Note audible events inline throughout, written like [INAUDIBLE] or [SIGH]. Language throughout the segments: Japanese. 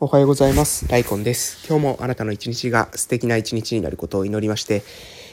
おはようございます。ライコンです。今日もあなたの一日が素敵な一日になることを祈りまして、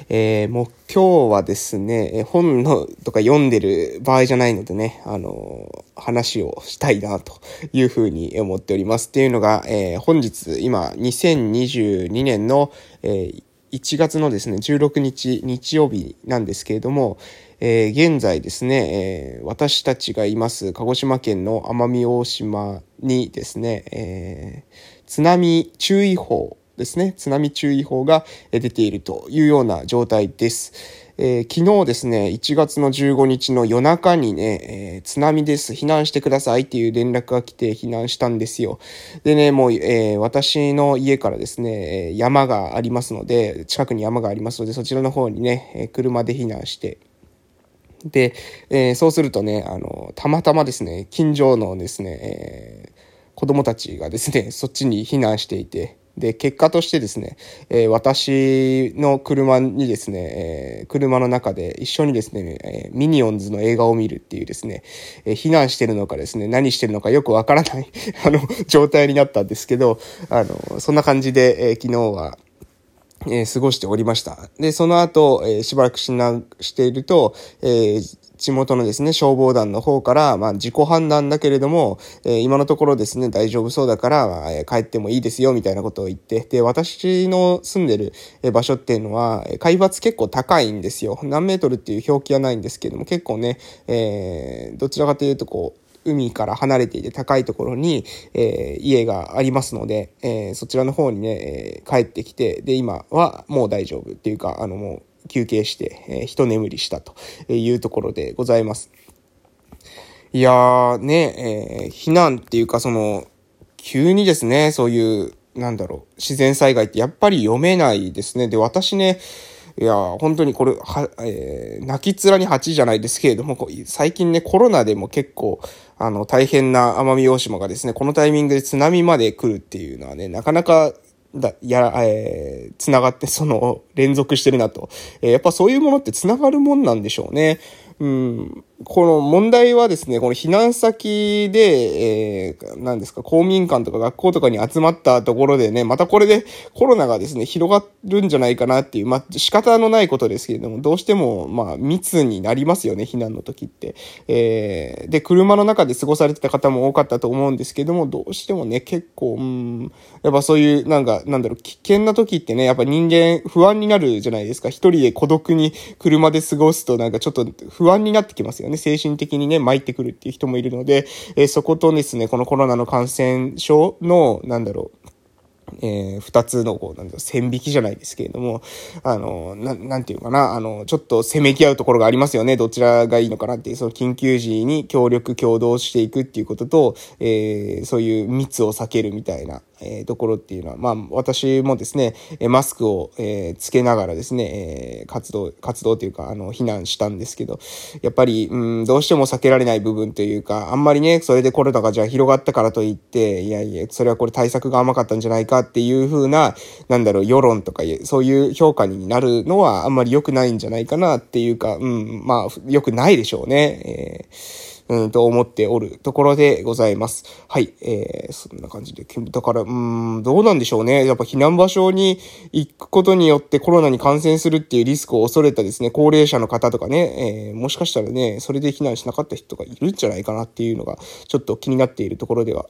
えー、もう今日はですね、本のとか読んでる場合じゃないのでね、あのー、話をしたいなというふうに思っております。っていうのが、えー、本日、今、2022年の、え、1月のですね、16日日曜日なんですけれども、えー、現在ですね、えー、私たちがいます鹿児島県の奄美大島にですね、えー、津波注意報ですね、津波注意報が出ているというような状態です。えー、昨日ですね、1月の15日の夜中にね、えー、津波です、避難してくださいっていう連絡が来て避難したんですよ。でね、もう、えー、私の家からですね、山がありますので、近くに山がありますので、そちらの方にね、車で避難して、で、えそうするとね、あの、たまたまですね、近所のですね、え子供たちがですね、そっちに避難していて、で、結果としてですね、えー、私の車にですね、えー、車の中で一緒にですね、えー、ミニオンズの映画を見るっていうですね、え避難してるのかですね、何してるのかよくわからないあの、状態になったんですけど、あの、そんな感じで、え昨日は、え過ごしておりました。で、その後、えしばらくしな、していると、え地元のですね、消防団の方から、まあ、自己判断だけれども、え、今のところですね、大丈夫そうだから、え、帰ってもいいですよ、みたいなことを言って、で、私の住んでる場所っていうのは、海抜結構高いんですよ。何メートルっていう表記はないんですけども、結構ね、え、どちらかというとこう、海から離れていて高いところに、えー、家がありますので、えー、そちらの方にね、えー、帰ってきて、で、今はもう大丈夫っていうか、あのもう休憩して、えー、一眠りしたというところでございます。いやーね、えー、避難っていうかその、急にですね、そういう、なんだろう、自然災害ってやっぱり読めないですね。で、私ね、いや、本当にこれ、は、えー、泣き面に蜂じゃないですけれども、最近ね、コロナでも結構、あの、大変な奄美大島がですね、このタイミングで津波まで来るっていうのはね、なかなかだ、や、えー、繋がってその連続してるなと。えー、やっぱそういうものって繋がるもんなんでしょうね。うん。この問題はですね、この避難先で、えー、何ですか、公民館とか学校とかに集まったところでね、またこれでコロナがですね、広がるんじゃないかなっていう、まあ、仕方のないことですけれども、どうしても、まあ、密になりますよね、避難の時って。えー、で、車の中で過ごされてた方も多かったと思うんですけども、どうしてもね、結構、うん、やっぱそういう、なんか、なんだろう、危険な時ってね、やっぱ人間不安になるじゃないですか。一人で孤独に車で過ごすと、なんかちょっと不安安になってきますよね。精神的にね、巻いてくるっていう人もいるので、えー、そことですね、このコロナの感染症の、なんだろう、えー、二つの、こう、なんだろう、線引きじゃないですけれども、あの、ななんていうかな、あの、ちょっとせめぎ合うところがありますよね。どちらがいいのかなっていう、その緊急時に協力、共同していくっていうことと、えー、そういう密を避けるみたいな、え、ところっていうのは、まあ、私もですね、マスクを、え、つけながらですね、え、活動、活動というか、あの、避難したんですけど、やっぱり、うん、どうしても避けられない部分というか、あんまりね、それでコロナがじゃあ広がったからといって、いやいや、それはこれ対策が甘かったんじゃないかっていう風な、なんだろう、世論とか、そういう評価になるのはあんまり良くないんじゃないかなっていうか、うん、まあ、良くないでしょうね。えーうん、と思っておるところでございます。はい。えー、そんな感じで。だから、うん、どうなんでしょうね。やっぱ避難場所に行くことによってコロナに感染するっていうリスクを恐れたですね、高齢者の方とかね、えー、もしかしたらね、それで避難しなかった人がいるんじゃないかなっていうのが、ちょっと気になっているところでは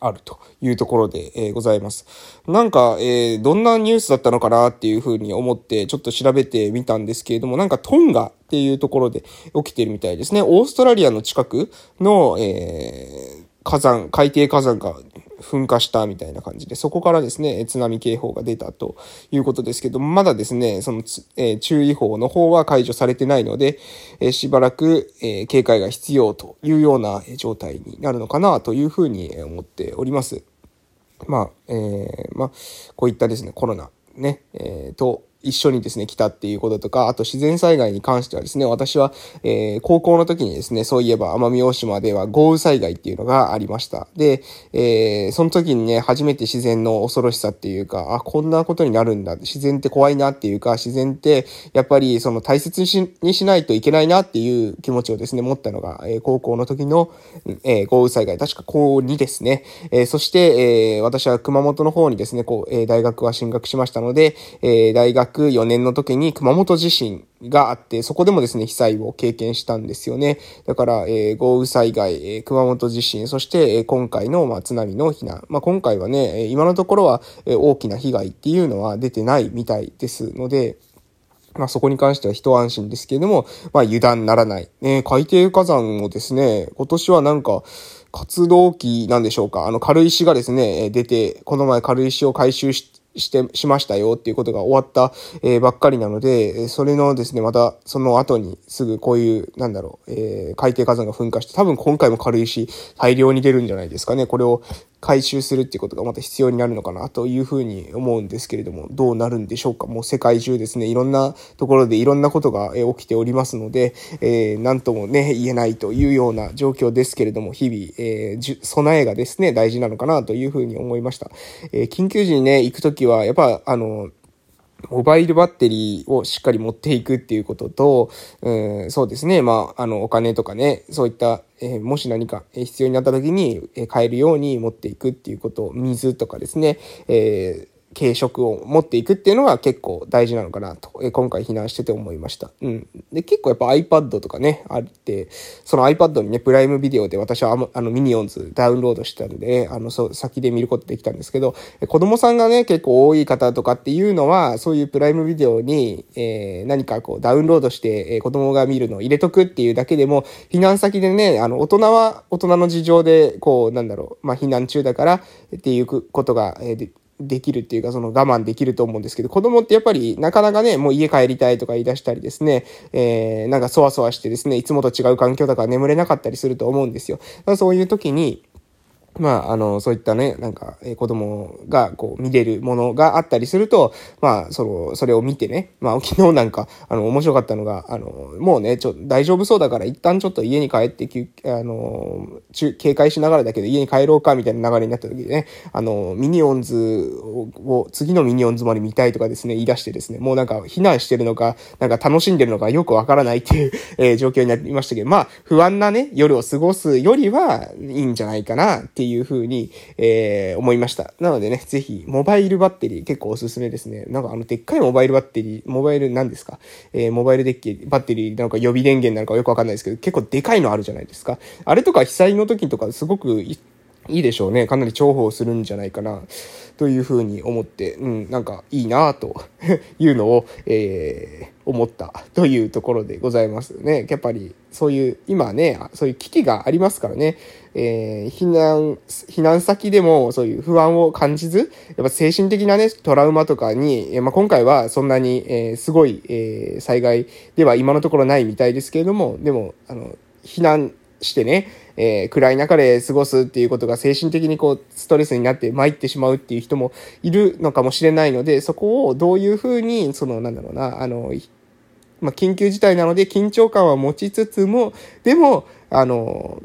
あるというところで、えー、ございます。なんか、えー、どんなニュースだったのかなっていうふうに思ってちょっと調べてみたんですけれども、なんかトンガっていうところで起きてるみたいですね。オーストラリアの近くの、えー、火山、海底火山が噴火したみたいな感じで、そこからですね、津波警報が出たということですけど、まだですね、その、えー、注意報の方は解除されてないので、えー、しばらく、えー、警戒が必要というような状態になるのかなというふうに思っております。まあ、えー、まあ、こういったですね、コロナね、えー、と一緒にですね、来たっていうこととか、あと自然災害に関してはですね、私は、えー、高校の時にですね、そういえば奄美大島では豪雨災害っていうのがありました。で、えー、その時にね、初めて自然の恐ろしさっていうか、あ、こんなことになるんだ。自然って怖いなっていうか、自然ってやっぱりその大切にしにしないといけないなっていう気持ちをですね、持ったのが、えー、高校の時の、えー、豪雨災害、確か高2ですね。えー、そして、えー、私は熊本の方にですね、こう、えー、大学は進学しましたので、えー、大学4年の時に熊本地震があって、そこでもですね、被災を経験したんですよね。だから、えー、豪雨災害、えー、熊本地震、そして、えー、今回の、まあ、津波の避難。まあ、今回はね、今のところは、えー、大きな被害っていうのは出てないみたいですので、まあそこに関しては一安心ですけれども、まあ油断ならない。ね、海底火山もですね、今年はなんか、活動期なんでしょうか。あの軽石がですね、出て、この前軽石を回収しして、しましたよっていうことが終わった、えー、ばっかりなので、それのですね、またその後にすぐこういう、なんだろう、えー、海底火山が噴火して、多分今回も軽石大量に出るんじゃないですかね。これを回収するっていうことがまた必要になるのかなというふうに思うんですけれども、どうなるんでしょうか。もう世界中ですね、いろんなところでいろんなことが起きておりますので、えー、なんともね、言えないというような状況ですけれども、日々、えー、備えがですね、大事なのかなというふうに思いました。えー、緊急時にね、行くときは、やっぱ、あの、モバイルバッテリーをしっかり持っていくっていうことと、うん、そうですね、まあ、あの、お金とかね、そういった、えー、もし何か必要になった時に、え買えるように持っていくっていうこと、水とかですね、えー軽食を持っていくっていうのが結構大事なのかなと、え今回避難してて思いました。うん。で、結構やっぱ iPad とかね、あって、その iPad にね、プライムビデオで私はあのミニオンズダウンロードしたんで、あの、そう、先で見ることできたんですけど、子供さんがね、結構多い方とかっていうのは、そういうプライムビデオに、えー、何かこうダウンロードして、えー、子供が見るのを入れとくっていうだけでも、避難先でね、あの、大人は大人の事情で、こう、なんだろう、まあ、避難中だからっていうことが、えーできるっていうか、その我慢できると思うんですけど、子供ってやっぱりなかなかね、もう家帰りたいとか言い出したりですね、えー、なんかそわそわしてですね、いつもと違う環境だから眠れなかったりすると思うんですよ。そういう時に、まあ、あの、そういったね、なんか、え、子供が、こう、見れるものがあったりすると、まあ、その、それを見てね、まあ、昨日なんか、あの、面白かったのが、あの、もうね、ちょ、大丈夫そうだから、一旦ちょっと家に帰って、あの、中警戒しながらだけど、家に帰ろうか、みたいな流れになった時でね、あの、ミニオンズを、次のミニオンズまで見たいとかですね、言い出してですね、もうなんか、避難してるのか、なんか楽しんでるのか、よくわからないっていう、[LAUGHS] えー、状況になりましたけど、まあ、不安なね、夜を過ごすよりは、いいんじゃないかな、っていうっていうふうに、えー、思いました。なのでね、ぜひ、モバイルバッテリー結構おすすめですね。なんかあの、でっかいモバイルバッテリー、モバイル何ですか？えー、モバイルデッキ、バッテリーなのか予備電源なのかよくわかんないですけど、結構でかいのあるじゃないですか。あれとか被災の時とかすごくいいでしょうね。かなり重宝するんじゃないかな。というふうに思って、うん、なんかいいなと [LAUGHS] いうのを、えー、思ったというところでございますね。やっぱりそういう、今ね、そういう危機がありますからね。えー、避難、避難先でもそういう不安を感じず、やっぱ精神的なね、トラウマとかに、まあ、今回はそんなに、えー、すごい、えー、災害では今のところないみたいですけれども、でも、あの、避難してね、えー、暗い中で過ごすっていうことが精神的にこう、ストレスになって参ってしまうっていう人もいるのかもしれないので、そこをどういうふうに、その、なんだろうな、あの、まあ、緊急事態なので緊張感は持ちつつも、でも、あの、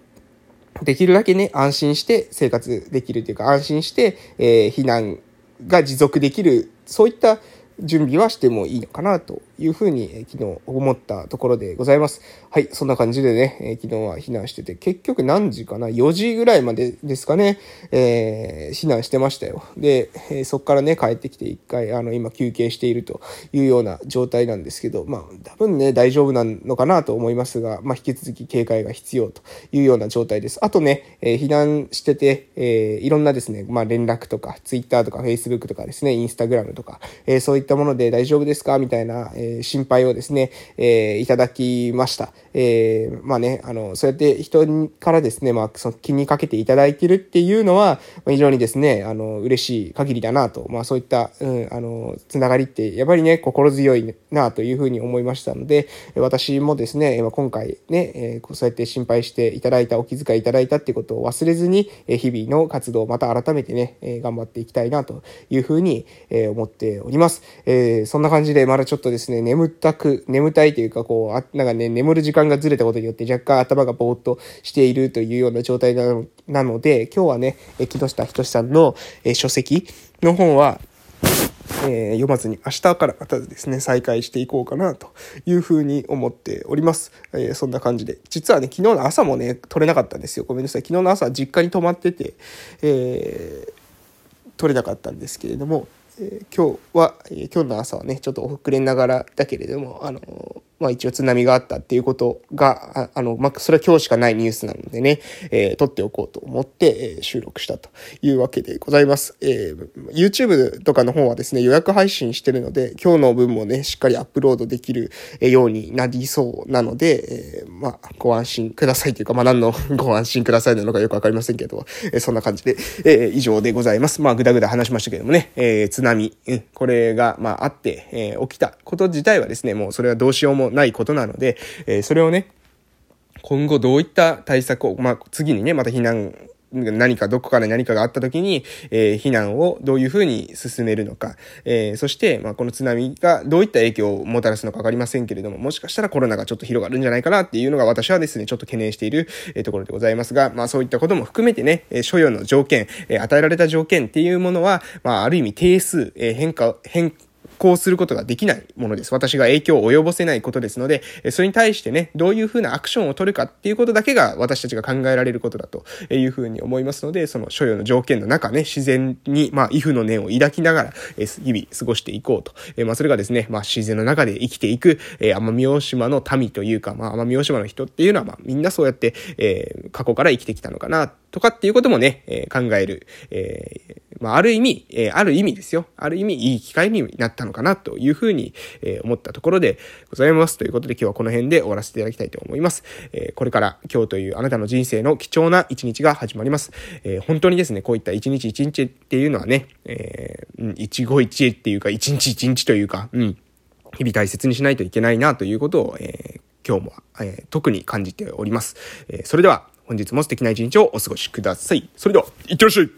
できるだけね、安心して生活できるというか、安心して、えー、避難が持続できる、そういった準備はしてもいいのかなというふうに、昨日思ったところでございます。はい、そんな感じでね、え昨日は避難してて、結局何時かな ?4 時ぐらいまでですかね、えー、避難してましたよ。で、えそっからね、帰ってきて一回、あの、今休憩しているというような状態なんですけど、まあ、多分ね、大丈夫なのかなと思いますが、まあ、引き続き警戒が必要というような状態です。あとね、え避難してて、えー、いろんなですね、まあ、連絡とか、Twitter とか Facebook とかですね、Instagram とか、えー、そういったもので大丈夫ですか？みたいな、えー、心配をですね、えー、いただきました。えー、まあね、あの、そうやって人からですね、まあ、その気にかけていただいてるっていうのは、非常にですね、あの、嬉しい限りだなと、まあそういった、うん、あの、つながりって、やっぱりね、心強いなというふうに思いましたので、私もですね、今回ね、えー、そうやって心配していただいた、お気遣いいただいたっていうことを忘れずに、え日々の活動をまた改めてね、え頑張っていきたいなというふうに、え思っております。え、そんな感じで、まだちょっとですね、眠たく、眠たいというか、こう、あなんかね、眠る時間がずれたことによって若干頭がぼーっとしているというような状態なのなので、今日はね、え木下仁さんの、え書籍の本は、えー、読まずに明日からまたですね、再開していこうかなというふうに思っております。えー、そんな感じで。実はね、昨日の朝もね、撮れなかったんですよ。ごめんなさい。昨日の朝実家に泊まってて、えー、撮れなかったんですけれども、えー、今日は、えー、今日の朝はね、ちょっと遅れながらだけれども、あのー、まあ一応津波があったっていうことが、あの、まあそれは今日しかないニュースなのでね、えー、撮っておこうと思って、えー、収録したというわけでございます。えー、YouTube とかの方はですね、予約配信してるので、今日の分もね、しっかりアップロードできるようになりそうなので、えー、まあ、ご安心くださいというか、まあ何の [LAUGHS] ご安心くださいなのかよくわかりませんけど、えー、そんな感じで、えー、以上でございます。まあ、ぐだぐだ話しましたけどもね、えー、津、うん、これが、まあ、あって、えー、起きたこと自体はですね、もうそれはどうしようもないことなので、えー、それをね、今後どういった対策を、まあ、次にね、また避難何かどこかで何かがあった時に、えー、避難をどういうふうに進めるのか、えー、そして、まあ、この津波がどういった影響をもたらすのかわかりませんけれども、もしかしたらコロナがちょっと広がるんじゃないかなっていうのが私はですね、ちょっと懸念している、ところでございますが、まあそういったことも含めてね、所要の条件、与えられた条件っていうものは、まあある意味定数、変化、変化、行することができないものです。私が影響を及ぼせないことですので、それに対してね、どういうふうなアクションを取るかっていうことだけが私たちが考えられることだというふうに思いますので、その所要の条件の中ね、自然に、まあ、イフの念を抱きながら、日々過ごしていこうと。まあ、それがですね、まあ、自然の中で生きていく、え奄美大島の民というか、まあ、奄美大島の人っていうのは、まあ、みんなそうやって、え、過去から生きてきたのかな、とかっていうこともね、えー、考える、えー、まあ、ある意味、えー、ある意味ですよ。ある意味、いい機会になったのかな、というふうに、えー、思ったところでございます。ということで今日はこの辺で終わらせていただきたいと思います。えー、これから今日というあなたの人生の貴重な一日が始まります。えー、本当にですね、こういった一日一日っていうのはね、えー、一期一会っていうか、一日一日というか、うん、日々大切にしないといけないなということを、えー、今日も、えー、特に感じております。えー、それでは、本日も素敵な一日をお過ごしください。それでは、いってらっしゃい